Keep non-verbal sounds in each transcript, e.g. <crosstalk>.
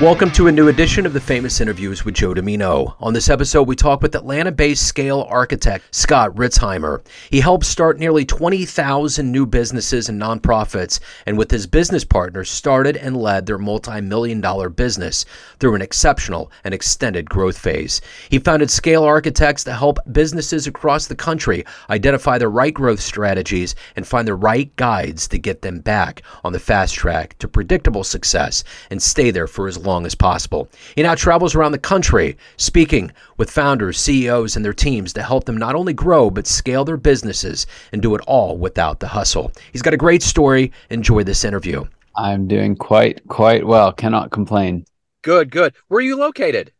Welcome to a new edition of the Famous Interviews with Joe Dimino. On this episode, we talk with Atlanta based scale architect Scott Ritzheimer. He helped start nearly 20,000 new businesses and nonprofits, and with his business partners, started and led their multi million dollar business through an exceptional and extended growth phase. He founded Scale Architects to help businesses across the country identify the right growth strategies and find the right guides to get them back on the fast track to predictable success and stay there for as long long as possible. He now travels around the country speaking with founders, CEOs, and their teams to help them not only grow, but scale their businesses and do it all without the hustle. He's got a great story. Enjoy this interview. I'm doing quite, quite well. Cannot complain. Good, good. Where are you located?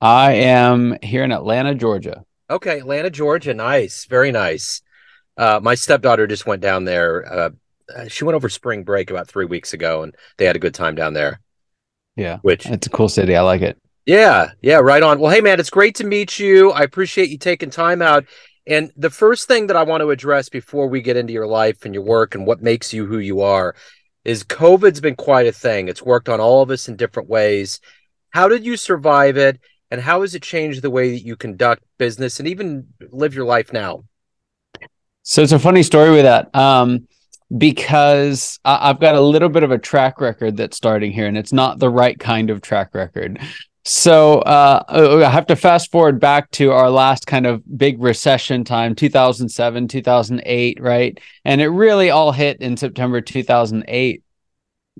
I am here in Atlanta, Georgia. Okay, Atlanta, Georgia. Nice. Very nice. Uh, my stepdaughter just went down there. Uh, she went over spring break about three weeks ago and they had a good time down there. Yeah. Which it's a cool city. I like it. Yeah. Yeah. Right on. Well, hey, man, it's great to meet you. I appreciate you taking time out. And the first thing that I want to address before we get into your life and your work and what makes you who you are is COVID's been quite a thing. It's worked on all of us in different ways. How did you survive it? And how has it changed the way that you conduct business and even live your life now? So it's a funny story with that. Um, because I've got a little bit of a track record that's starting here, and it's not the right kind of track record. So uh, I have to fast forward back to our last kind of big recession time, 2007, 2008, right? And it really all hit in September 2008.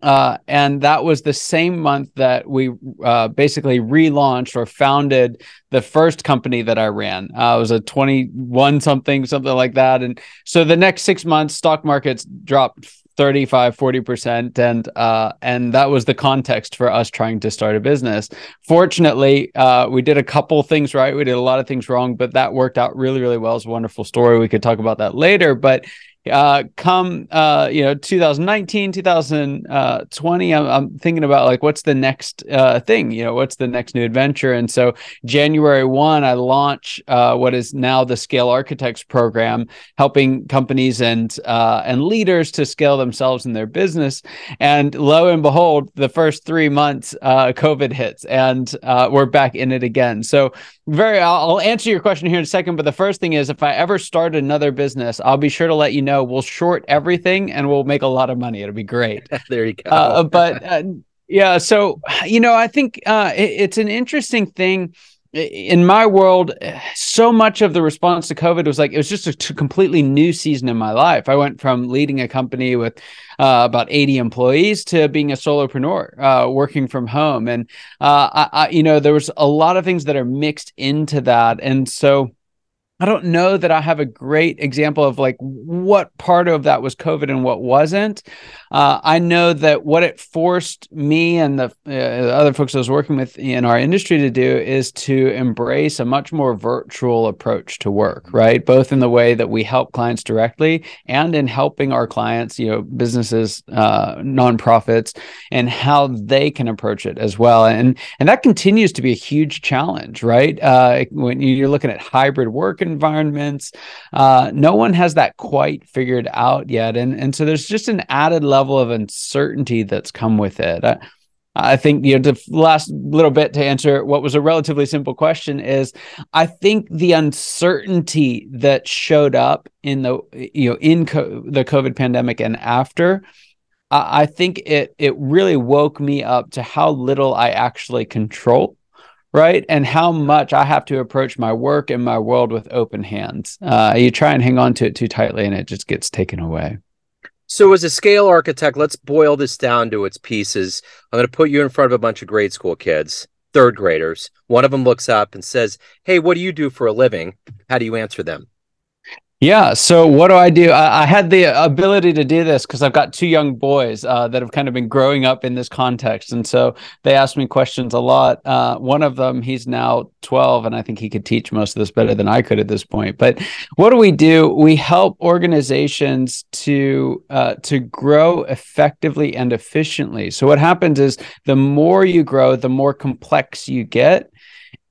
Uh, and that was the same month that we uh, basically relaunched or founded the first company that I ran. Uh, it was a 21 something, something like that. And so the next six months, stock markets dropped 35 40% and uh and that was the context for us trying to start a business. Fortunately uh we did a couple things right. We did a lot of things wrong but that worked out really really well. It's a wonderful story. We could talk about that later. But uh, come uh, you know 2019 2020 I'm, I'm, thinking about like what's the next uh, thing you know what's the next new adventure? And so january 1 i launch uh, what is now the scale architects program helping companies and uh, and leaders to scale themselves in their business. And lo and behold the first three months covid hits and we're back in it again. So very I'll, I'll answer your question here in a second but the first thing is if i ever start another business i'll be sure to let you know know, we'll short everything and we'll make a lot of money. It'll be great. <laughs> there you go. Uh, but uh, yeah, so you know, I think uh, it, it's an interesting thing in my world, so much of the response to COVID was like it was just a t- completely new season in my life. I went from leading a company with uh, about 80 employees to being a solopreneur, uh, working from home, and uh, I, I, you know, there was a lot of things that are mixed into that, and so I don't know that I have a great example of like what part of that was COVID and what wasn't. Uh, I know that what it forced me and the uh, other folks I was working with in our industry to do is to embrace a much more virtual approach to work, right? Both in the way that we help clients directly and in helping our clients, you know, businesses, uh, nonprofits, and how they can approach it as well. And and that continues to be a huge challenge, right? Uh, when you're looking at hybrid work environments, uh, no one has that quite figured out yet, and and so there's just an added level of uncertainty that's come with it. I, I think you know the last little bit to answer what was a relatively simple question is I think the uncertainty that showed up in the you know in co- the COVID pandemic and after I, I think it it really woke me up to how little I actually control right and how much i have to approach my work and my world with open hands uh, you try and hang on to it too tightly and it just gets taken away so, as a scale architect, let's boil this down to its pieces. I'm going to put you in front of a bunch of grade school kids, third graders. One of them looks up and says, Hey, what do you do for a living? How do you answer them? Yeah. So what do I do? I, I had the ability to do this because I've got two young boys uh, that have kind of been growing up in this context, and so they ask me questions a lot. Uh, one of them, he's now 12, and I think he could teach most of this better than I could at this point. But what do we do? We help organizations to uh, to grow effectively and efficiently. So what happens is the more you grow, the more complex you get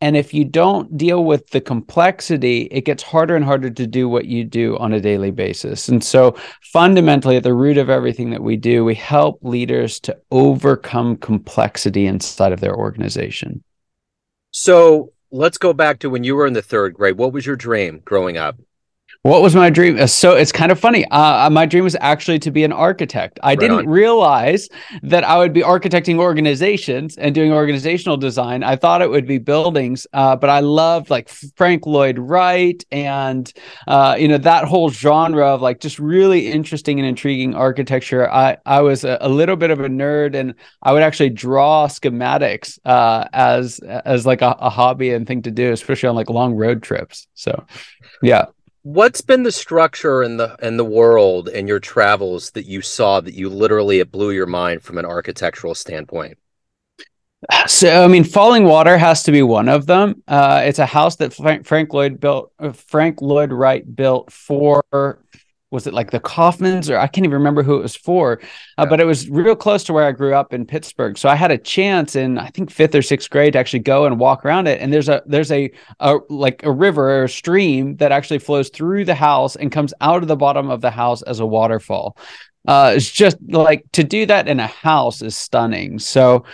And if you don't deal with the complexity, it gets harder and harder to do what you do on a daily basis. And so, fundamentally, at the root of everything that we do, we help leaders to overcome complexity inside of their organization. So, let's go back to when you were in the third grade. What was your dream growing up? What was my dream? Uh, so it's kind of funny. Uh, uh, my dream was actually to be an architect. I right didn't on. realize that I would be architecting organizations and doing organizational design. I thought it would be buildings, uh, but I loved like Frank Lloyd Wright and uh, you know that whole genre of like just really interesting and intriguing architecture. I I was a, a little bit of a nerd, and I would actually draw schematics uh, as as like a, a hobby and thing to do, especially on like long road trips. So, yeah what's been the structure in the in the world in your travels that you saw that you literally it blew your mind from an architectural standpoint? So i mean falling water has to be one of them. Uh, it's a house that frank, frank lloyd built uh, frank lloyd wright built for was it like the Kaufmans or I can't even remember who it was for, uh, yeah. but it was real close to where I grew up in Pittsburgh. So I had a chance in I think fifth or sixth grade to actually go and walk around it. And there's a there's a, a like a river or a stream that actually flows through the house and comes out of the bottom of the house as a waterfall. Uh, it's just like to do that in a house is stunning. So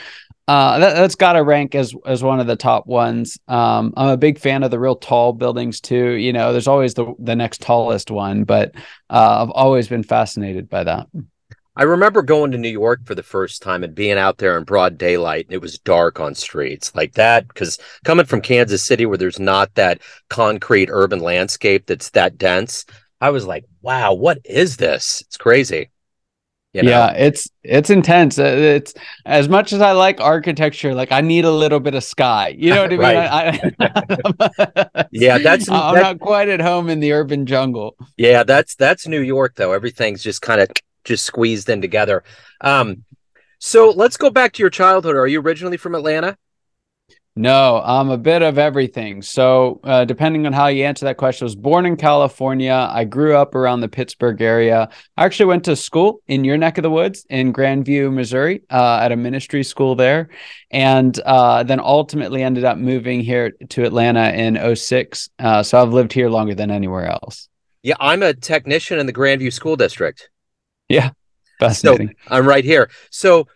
uh, that, has got to rank as as one of the top ones. Um, I'm a big fan of the real tall buildings too. You know, there's always the the next tallest one, but uh, I've always been fascinated by that. I remember going to New York for the first time and being out there in broad daylight and it was dark on streets like that. Because coming from Kansas City, where there's not that concrete urban landscape that's that dense, I was like, wow, what is this? It's crazy. You know? Yeah, it's it's intense. Uh, it's as much as I like architecture, like I need a little bit of sky. You know what I <laughs> mean? I, I, <laughs> yeah, that's I'm not quite at home in the urban jungle. Yeah, that's that's New York though. Everything's just kind of just squeezed in together. Um, so let's go back to your childhood. Are you originally from Atlanta? No, I'm a bit of everything. So, uh, depending on how you answer that question, I was born in California. I grew up around the Pittsburgh area. I actually went to school in your neck of the woods in Grandview, Missouri, uh, at a ministry school there. And uh, then ultimately ended up moving here to Atlanta in 06. Uh, so, I've lived here longer than anywhere else. Yeah, I'm a technician in the Grandview School District. Yeah, fascinating. So, I'm right here. So,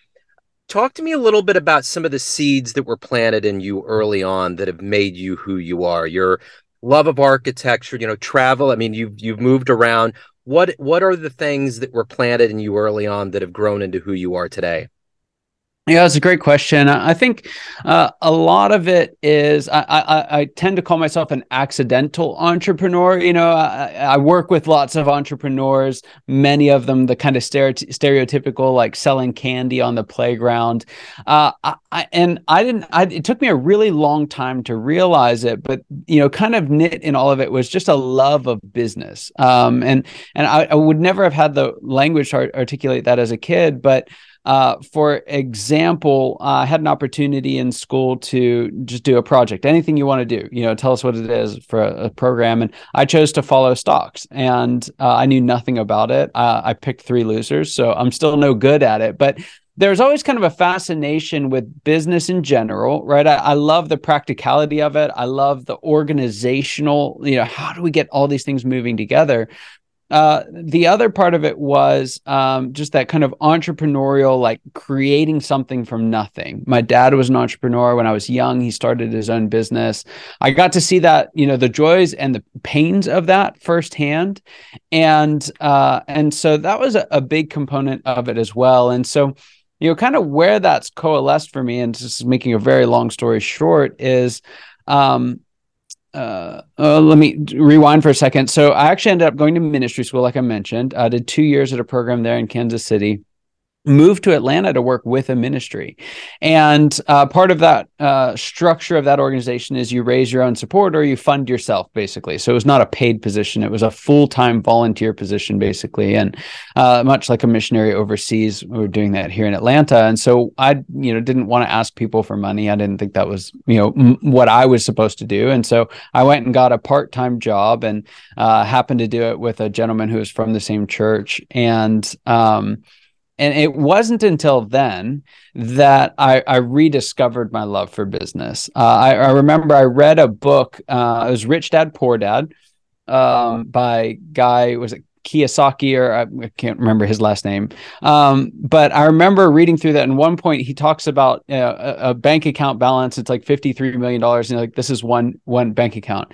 talk to me a little bit about some of the seeds that were planted in you early on that have made you who you are. Your love of architecture you know travel i mean you've you've moved around. What what are the things that were planted in you early on that have grown into who you are today yeah, that's a great question. I think uh, a lot of it is I, I, I, tend to call myself an accidental entrepreneur. You know, I, I, work with lots of entrepreneurs, many of them the kind of stereotypical like selling candy on the playground. Uh, I, and I didn't. it took me a really long time to realize it, but you know, kind of knit in all of it was just a love of business. Um, and and I, would never have had the language to articulate that as a kid, but uh, for example, uh, I had an opportunity in school to just do a project, anything you want to do, you know, tell us what it is for a, a program. And I chose to follow stocks and uh, I knew nothing about it. Uh, I picked three losers, so I'm still no good at it. But there's always kind of a fascination with business in general, right? I, I, love the practicality of it. I love the organizational, you know, how do we get all these things moving together? Uh, the other part of it was um, just that kind of entrepreneurial, like creating something from nothing. My dad was an entrepreneur when I was young. He started his own business. I got to see that, you know, the joys and the pains of that firsthand, and uh, and so that was a, a big component of it as well. And so, you know, kind of where that's coalesced for me, and just making a very long story short, is um, uh, uh, let me rewind for a second. So I actually ended up going to ministry school, like I mentioned. I did two years at a program there in Kansas City moved to Atlanta to work with a ministry. And uh, part of that uh, structure of that organization is you raise your own support or you fund yourself, basically. So it was not a paid position, it was a full time volunteer position, basically. And uh, much like a missionary overseas, we were doing that here in Atlanta. And so I, you know, didn't want to ask people for money. I didn't think that was, you know, m- what I was supposed to do. And so I went and got a part time job and uh, happened to do it with a gentleman who was from the same church. And, um, and it wasn't until then that I, I rediscovered my love for business. Uh, I, I, remember I read a book. Uh, it was Rich Dad Poor Dad um, by guy was it Kiyosaki or I can't remember his last name. Um, but I remember reading through that. And one point he talks about uh, a, a, bank account balance. It's like fifty three million dollars, and like this is one one bank account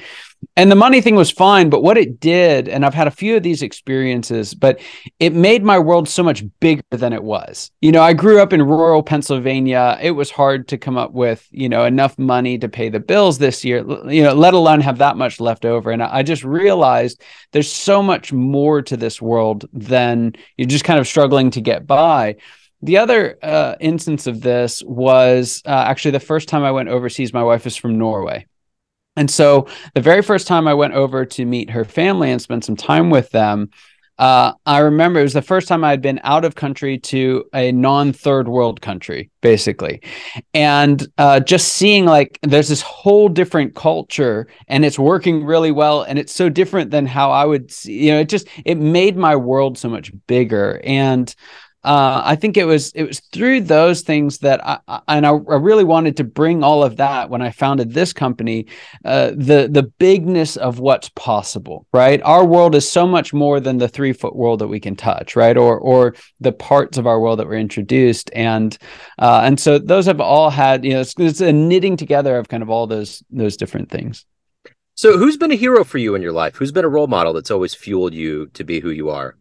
and the money thing was fine but what it did and i've had a few of these experiences but it made my world so much bigger than it was you know i grew up in rural pennsylvania it was hard to come up with you know enough money to pay the bills this year you know let alone have that much left over and i just realized there's so much more to this world than you're just kind of struggling to get by the other uh, instance of this was uh, actually the first time I went overseas. My wife is from Norway. And so the very first time I went over to meet her family and spend some time with them, uh, I remember it was the first time I had been out of country to a non third world country, basically. And uh, just seeing like there's this whole different culture and it's working really well. And it's so different than how I would see, you know, it just, it made my world so much bigger. And uh, I think it was it was through those things that I, I and I, I, really wanted to bring all of that when I founded this company, uh, the the bigness of what's possible. Right, our world is so much more than the three foot world that we can touch. Right, or or the parts of our world that were introduced, and uh, and so those have all had you know it's, it's a knitting together of kind of all those those different things. So, who's been a hero for you in your life? Who's been a role model that's always fueled you to be who you are?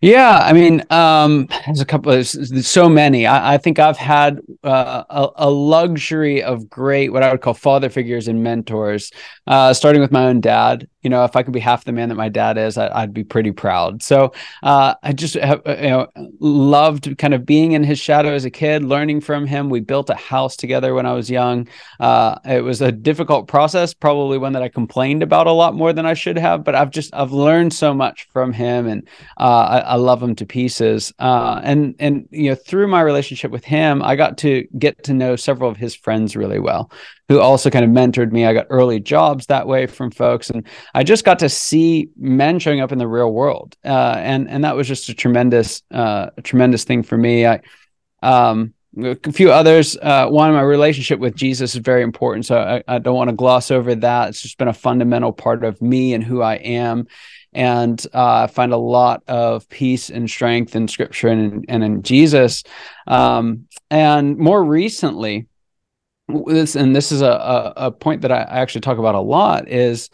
Yeah, I mean, um, there's a couple. There's so many. I, I think I've had uh, a, a, luxury of great, what I would call father figures and mentors. Uh, starting with my own dad. You know, if I could be half the man that my dad is, I, would be pretty proud. So uh, I just have, uh, you know loved kind of being in his shadow as a kid, learning from him. We built a house together when I was young. Uh, it was a difficult process, probably one that I complained about a lot more than I should have. But I've just I've learned so much from him and. Uh, I, I, love him to pieces. Uh, and and you know, through my relationship with him, I got to get to know several of his friends really well, who also kind of mentored me. I got early jobs that way from folks, and I just got to see men showing up in the real world, uh, and and that was just a tremendous, uh, a tremendous thing for me. I. Um, a few others. Uh, one, my relationship with Jesus is very important, so I, I don't want to gloss over that. It's just been a fundamental part of me and who I am, and uh, find a lot of peace and strength in Scripture and, and in Jesus. Um, and more recently, this and this is a, a, point that I actually talk about a lot is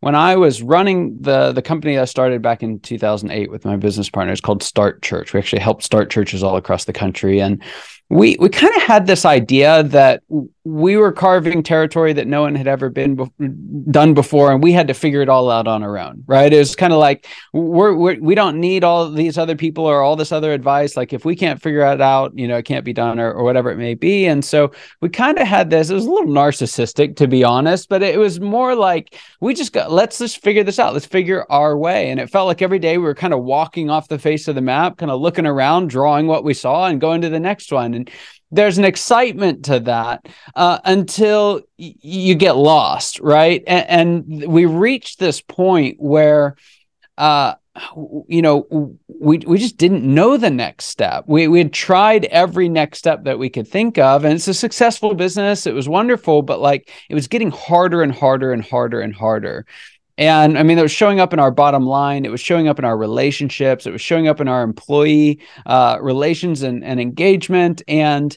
when I was running the the company I started back in 2008 with my business partners called Start Church. We actually helped start churches all across the country, and we we kind of had this idea that we were carving territory that no one had ever been be- done before and we had to figure it all out on our own right? It was kind of like we're, we're we don't need all these other people or all this other advice. Like if we can't figure it out you know it can't be done or, or whatever it may be. And so we kind of had this it was a little narcissistic to be honest but it was more like we just got let's just figure this out. Let's figure our way. And it felt like every day we were kind of walking off the face of the map kind of looking around drawing what we saw and going to the next one. And there's an excitement to that uh, until y- you get lost, right? And, and, we reach this point where, uh, you know, we we just didn't know the next step. We we had tried every next step that we could think of, and it's a successful business. It was wonderful, but like it was getting harder and harder and harder and harder. And I mean, it was showing up in our bottom line. It was showing up in our relationships. It was showing up in our employee uh, relations and, and engagement. And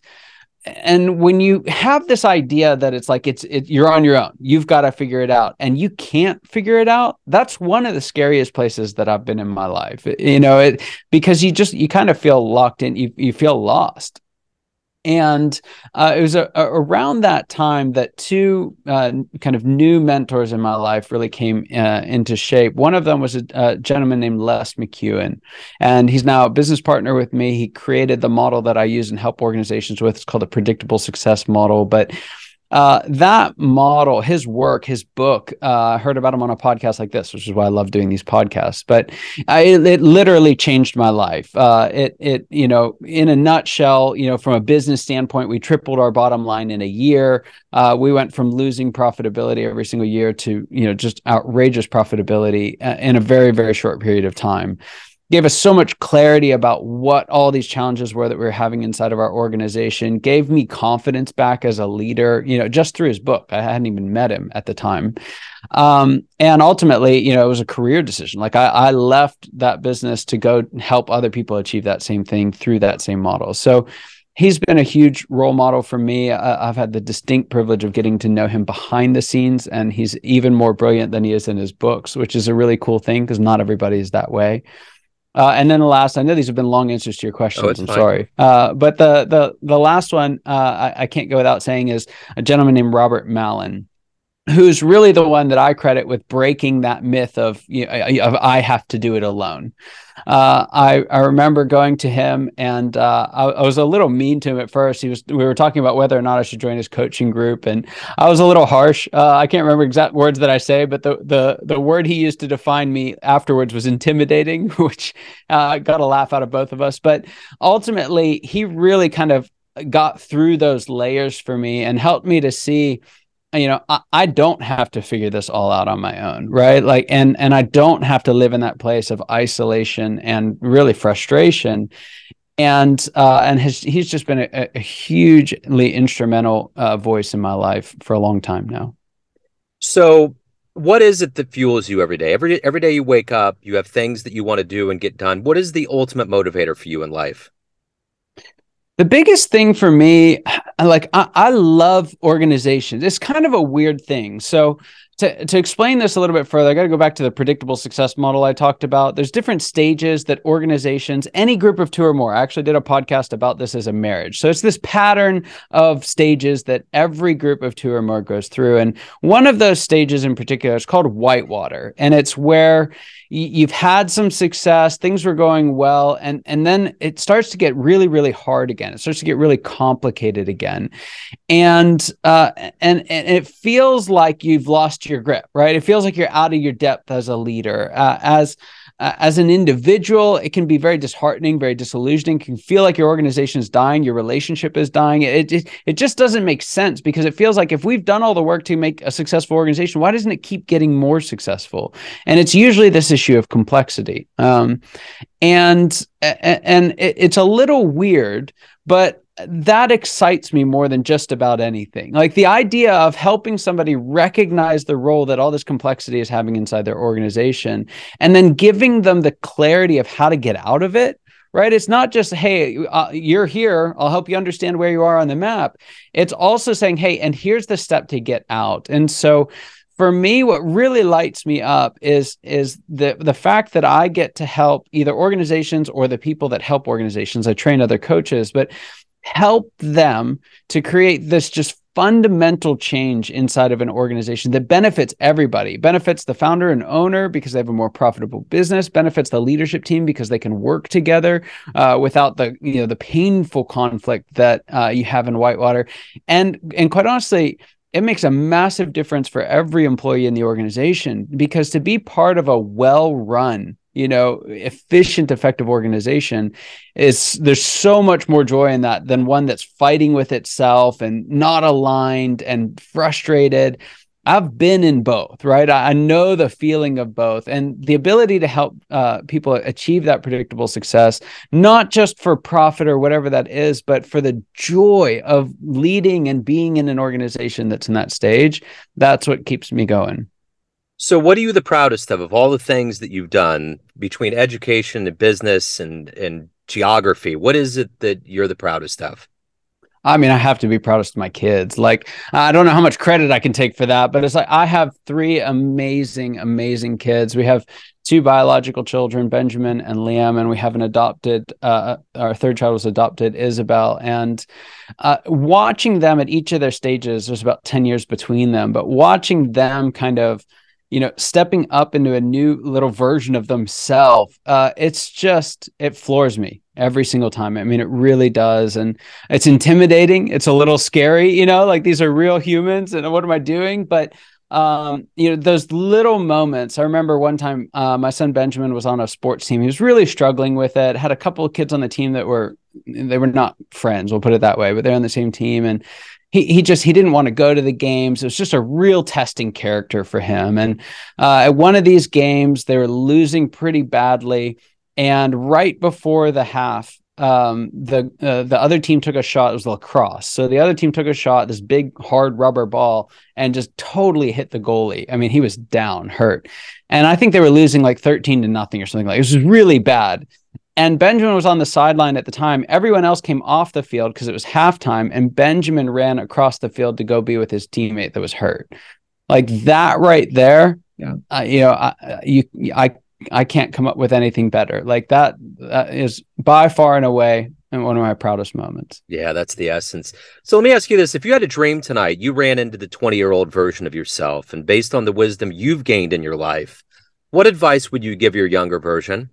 and when you have this idea that it's like it's it, you're on your own, you've got to figure it out, and you can't figure it out. That's one of the scariest places that I've been in my life. You know, it because you just you kind of feel locked in. You you feel lost and uh, it was a, a, around that time that two uh, kind of new mentors in my life really came uh, into shape. One of them was a, a, gentleman named Les McKeown, and he's now a business partner with me. He created the model that I use and help organizations with. It's called the predictable success model, but uh, that model, his work, his book, uh, I heard about him on a podcast like this, which is why I love doing these podcasts. But I, it literally changed my life. Uh, it, it, you know, in a nutshell, you know, from a business standpoint, we tripled our bottom line in a year. Uh, we went from losing profitability every single year to, you know, just outrageous profitability uh, in a very, very short period of time. Gave us so much clarity about what all these challenges were that we were having inside of our organization gave me confidence back as a leader you know just through his book i hadn't even met him at the time um, and ultimately you know it was a career decision like I, I left that business to go help other people achieve that same thing through that same model so he's been a huge role model for me. I've had the distinct privilege of getting to know him behind the scenes, and he's even more brilliant than he is in his books, which is a really cool thing because not everybody is that way. Uh, and then the last, I know these have been long answers to your questions. Oh, I'm fine. sorry, uh, but the the the last one uh, I, I, can't go without saying is a gentleman named Robert Malin, who's really the one that I credit with breaking that myth of you know, of I have to do it alone uh, I I remember going to him and uh, I, I, was a little mean to him at first. He was we were talking about whether or not I should join his coaching group, and I was a little harsh. Uh, I can't remember exact words that I say, but the the the word he used to define me afterwards was intimidating, <laughs> which uh, got a laugh out of both of us. But ultimately, he really kind of got through those layers for me and helped me to see you know I, I, don't have to figure this all out on my own right? Like and and i don't have to live in that place of isolation and really frustration. And uh and his, he's just been a, a hugely instrumental uh, voice in my life for a long time now. So what is it that fuels you every day? Every every day you wake up you have things that you want to do and get done. What is the ultimate motivator for you in life the biggest thing for me, <sighs> like I, I, love organizations. It's kind of a weird thing. So to, to explain this a little bit further, I got to go back to the predictable success model I talked about. There's different stages that organizations, any group of two or more, I actually did a podcast about this as a marriage. So it's this pattern of stages that every group of two or more goes through. And one of those stages in particular is called whitewater. And it's where you've had some success things were going well and and then it starts to get really really hard again it starts to get really complicated again and uh and and it feels like you've lost your grip right it feels like you're out of your depth as a leader uh, as uh, as an individual, it can be very disheartening, very disillusioning. It can feel like your organization is dying, your relationship is dying. It, it it just doesn't make sense because it feels like if we've done all the work to make a successful organization, why doesn't it keep getting more successful? And it's usually this issue of complexity. Um, and and it's a little weird, but that excites me more than just about anything. Like the idea of helping somebody recognize the role that all this complexity is having inside their organization and then giving them the clarity of how to get out of it. Right. It's not just, hey, uh, you're here. I'll help you understand where you are on the map. It's also saying, hey, and here's the step to get out. And so for me what really lights me up is is the the fact that I get to help either organizations or the people that help organizations. I train other coaches but help them to create this just fundamental change inside of an organization that benefits everybody. Benefits the founder and owner because they have a more profitable business benefits the leadership team because they can work together uh, without the you know the painful conflict that uh, you have in whitewater. And and quite honestly it makes a massive difference for every employee in the organization because to be part of a well run you know efficient effective organization is there's so much more joy in that than one that's fighting with itself and not aligned and frustrated I've been in both, right? I know the feeling of both and the ability to help uh, people achieve that predictable success, not just for profit or whatever that is, but for the joy of leading and being in an organization that's in that stage. That's what keeps me going. So, what are you the proudest of of all the things that you've done between education and business and and geography? What is it that you're the proudest of? I mean, I have to be proudest of my kids. Like, I don't know how much credit I can take for that, but it's like I have three amazing, amazing kids. We have two biological children, Benjamin and Liam, and we have an adopted. Uh, our third child was adopted, Isabel. And uh, watching them at each of their stages, there's about ten years between them, but watching them kind of you know stepping up into a new little version of themselves uh, it's just it floors me every single time i mean it really does and it's intimidating it's a little scary you know like these are real humans and what am i doing but um, you know those little moments i remember one time uh, my son benjamin was on a sports team he was really struggling with it had a couple of kids on the team that were they were not friends we'll put it that way but they're on the same team and he he just he didn't want to go to the games. It was just a real testing character for him. And uh, at one of these games, they were losing pretty badly. And right before the half, um, the uh, the other team took a shot. It was lacrosse, so the other team took a shot, this big hard rubber ball, and just totally hit the goalie. I mean, he was down, hurt, and I think they were losing like thirteen to nothing or something like. It was really bad. And Benjamin was on the sideline at the time. Everyone else came off the field because it was halftime, and Benjamin ran across the field to go be with his teammate that was hurt. Like that right there, yeah. Uh, you know, I, you, I I can't come up with anything better. Like that, that is by far and away one of my proudest moments. Yeah, that's the essence. So let me ask you this. If you had a dream tonight, you ran into the 20 year old version of yourself, and based on the wisdom you've gained in your life, what advice would you give your younger version?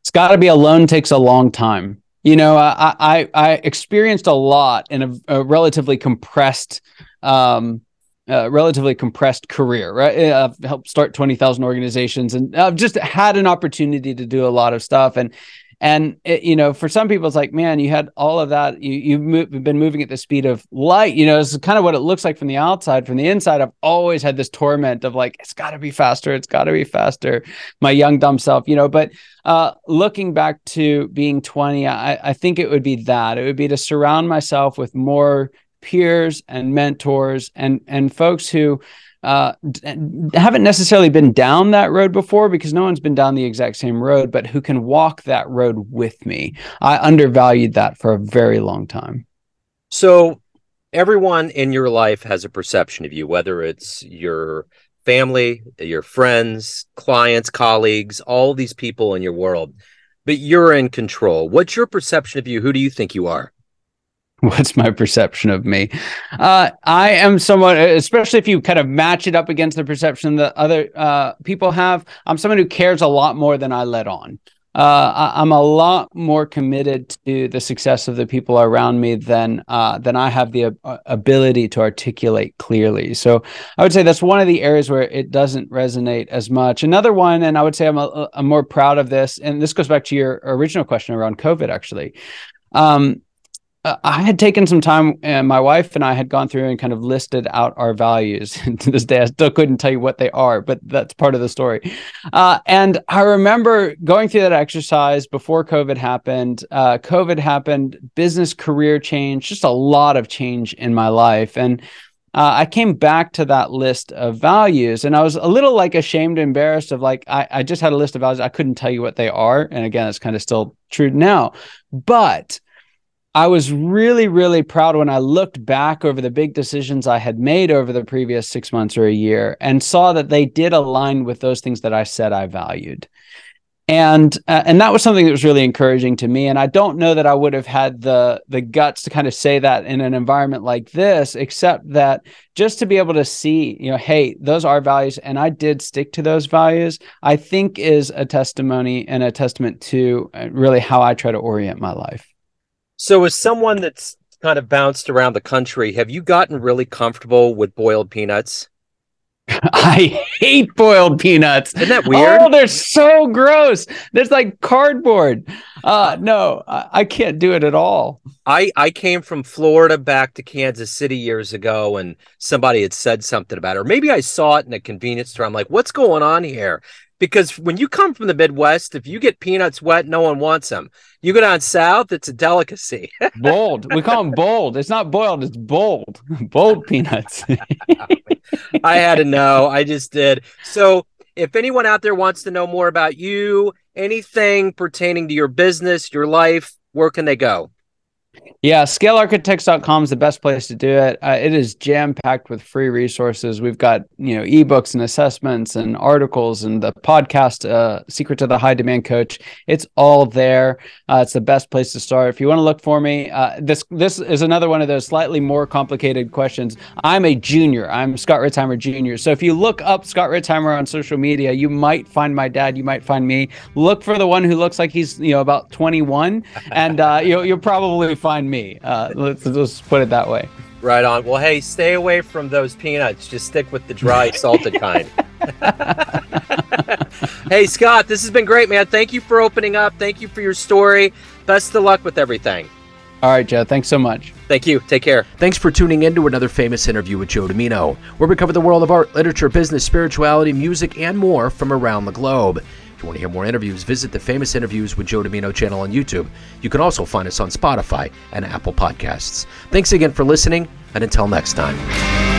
It's got to be alone takes a long time. You know, I, I, I experienced a lot in a, a relatively compressed um, uh, relatively compressed career, right? I've helped start 20,000 organizations and I've just had an opportunity to do a lot of stuff. And, and it, you know, for some people, it's like, man, you had all of that. You, you've, you've been moving at the speed of light. You know, it's kind of what it looks like from the outside. From the inside, I've always had this torment of like, it's got to be faster. It's got to be faster. My young, dumb self, you know, but uh, looking back to being 20, I, I think it would be that. It would be to surround myself with more peers and mentors and and folks who uh, haven't necessarily been down that road before because no one's been down the exact same road, but who can walk that road with me. I undervalued that for a very long time. So, everyone in your life has a perception of you, whether it's your family, your friends, clients, colleagues, all these people in your world, but you're in control. What's your perception of you? Who do you think you are? <laughs> what's my perception of me uh, i am someone especially if you kind of match it up against the perception that other uh, people have i'm someone who cares a lot more than i let on uh, I, am a lot more committed to the success of the people around me than uh, than I have the uh, ability to articulate clearly. So I would say that's one of the areas where it doesn't resonate as much. Another one, and I would say I'm, a, I'm more proud of this, and this goes back to your original question around COVID, actually. Um, uh, I had taken some time, and my wife and I had gone through and kind of listed out our values. <laughs> to this day, I still couldn't tell you what they are, but that's part of the story. Uh, and I remember going through that exercise before COVID happened. Uh, COVID happened, business career change, just a lot of change in my life. And uh, I came back to that list of values and I was a little like ashamed, embarrassed of like, I, I just had a list of values. I couldn't tell you what they are. And again, it's kind of still true now. But I was really, really proud when I looked back over the big decisions I had made over the previous six months or a year and saw that they did align with those things that I said I valued. And uh, and that was something that was really encouraging to me. And I don't know that I would have had the the guts to kind of say that in an environment like this, except that just to be able to see, you know, hey, those are values, and I did stick to those values. I think is a testimony and a testament to uh, really how I try to orient my life. So, as someone that's kind of bounced around the country, have you gotten really comfortable with boiled peanuts? <laughs> I hate boiled peanuts. Isn't that weird? Oh, they're so gross. There's like cardboard. Uh, no, I, I can't do it at all. I I came from Florida back to Kansas City years ago, and somebody had said something about it. Or maybe I saw it in a convenience store. I'm like, what's going on here? Because when you come from the Midwest, if you get peanuts wet, no one wants them. You go down south, it's a delicacy. <laughs> bold. We call them bold. It's not boiled, it's bold. <laughs> bold peanuts. <laughs> I had to know. I just did. So, if anyone out there wants to know more about you, anything pertaining to your business, your life, where can they go? Yeah, scalearchitects.com is the best place to do it. Uh, it is jam packed with free resources. We've got, you know, ebooks and assessments and articles and the podcast, uh, Secret to the High Demand Coach. It's all there. Uh, it's the best place to start. If you want to look for me, uh, this this is another one of those slightly more complicated questions. I'm a junior. I'm Scott Ritzheimer Jr. So if you look up Scott Ritzheimer on social media, you might find my dad. You might find me. Look for the one who looks like he's, you know, about 21, and uh, you'll, you'll probably find me. Uh, let's just put it that way. Right on. Well, hey, stay away from those peanuts. Just stick with the dry, <laughs> salted kind. hey, Scott, this has been great, man. Thank you for opening up. Thank you for your story. Best of luck with everything. All right, Joe. Thanks so much. Thank you. Take care. Thanks for tuning in to another famous interview with Joe Dimino, where we cover the world of art, literature, business, spirituality, music, and more from around the globe you want to hear more interviews, visit the Famous Interviews with Joe Dimino channel on YouTube. You can also find us on Spotify and Apple Podcasts. Thanks again for listening, and until next time.